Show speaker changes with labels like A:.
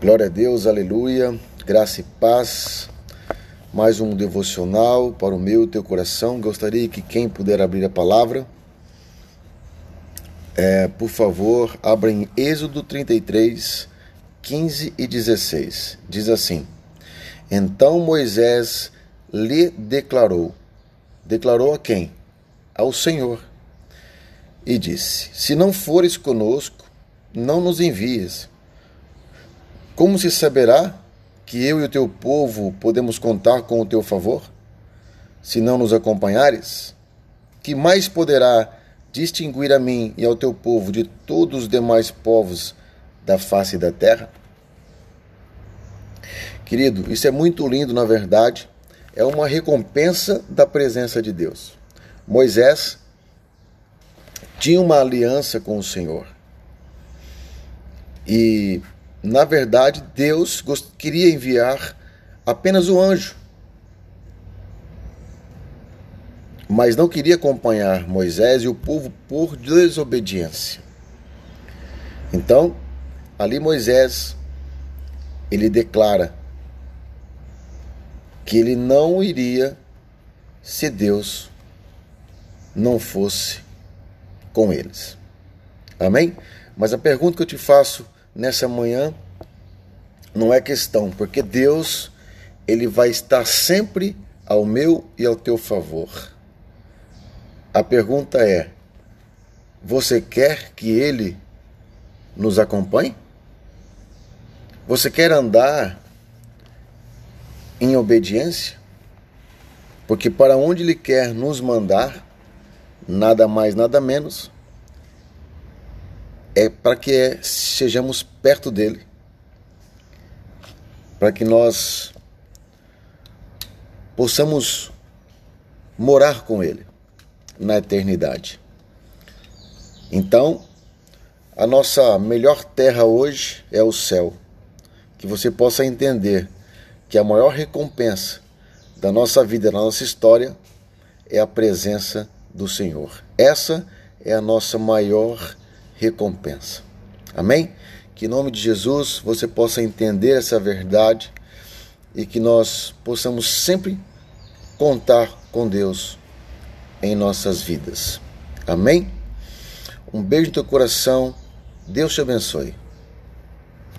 A: Glória a Deus, aleluia, graça e paz. Mais um devocional para o meu e teu coração. Gostaria que quem puder abrir a palavra, é, por favor, abra em Êxodo 33, 15 e 16. Diz assim: Então Moisés lhe declarou. Declarou a quem? Ao Senhor. E disse: Se não fores conosco, não nos envies como se saberá que eu e o teu povo podemos contar com o teu favor? Se não nos acompanhares? Que mais poderá distinguir a mim e ao teu povo de todos os demais povos da face da terra? Querido, isso é muito lindo, na verdade. É uma recompensa da presença de Deus. Moisés tinha uma aliança com o Senhor. E na verdade, Deus queria enviar apenas o anjo, mas não queria acompanhar Moisés e o povo por desobediência. Então, ali Moisés ele declara que ele não iria se Deus não fosse com eles. Amém? Mas a pergunta que eu te faço nessa manhã não é questão, porque Deus ele vai estar sempre ao meu e ao teu favor. A pergunta é: você quer que ele nos acompanhe? Você quer andar em obediência? Porque para onde ele quer nos mandar, nada mais, nada menos, é para que é, sejamos perto dele, para que nós possamos morar com ele na eternidade. Então, a nossa melhor terra hoje é o céu. Que você possa entender que a maior recompensa da nossa vida, da nossa história, é a presença do Senhor. Essa é a nossa maior recompensa. Amém? Que em nome de Jesus você possa entender essa verdade e que nós possamos sempre contar com Deus em nossas vidas. Amém? Um beijo no teu coração. Deus te abençoe.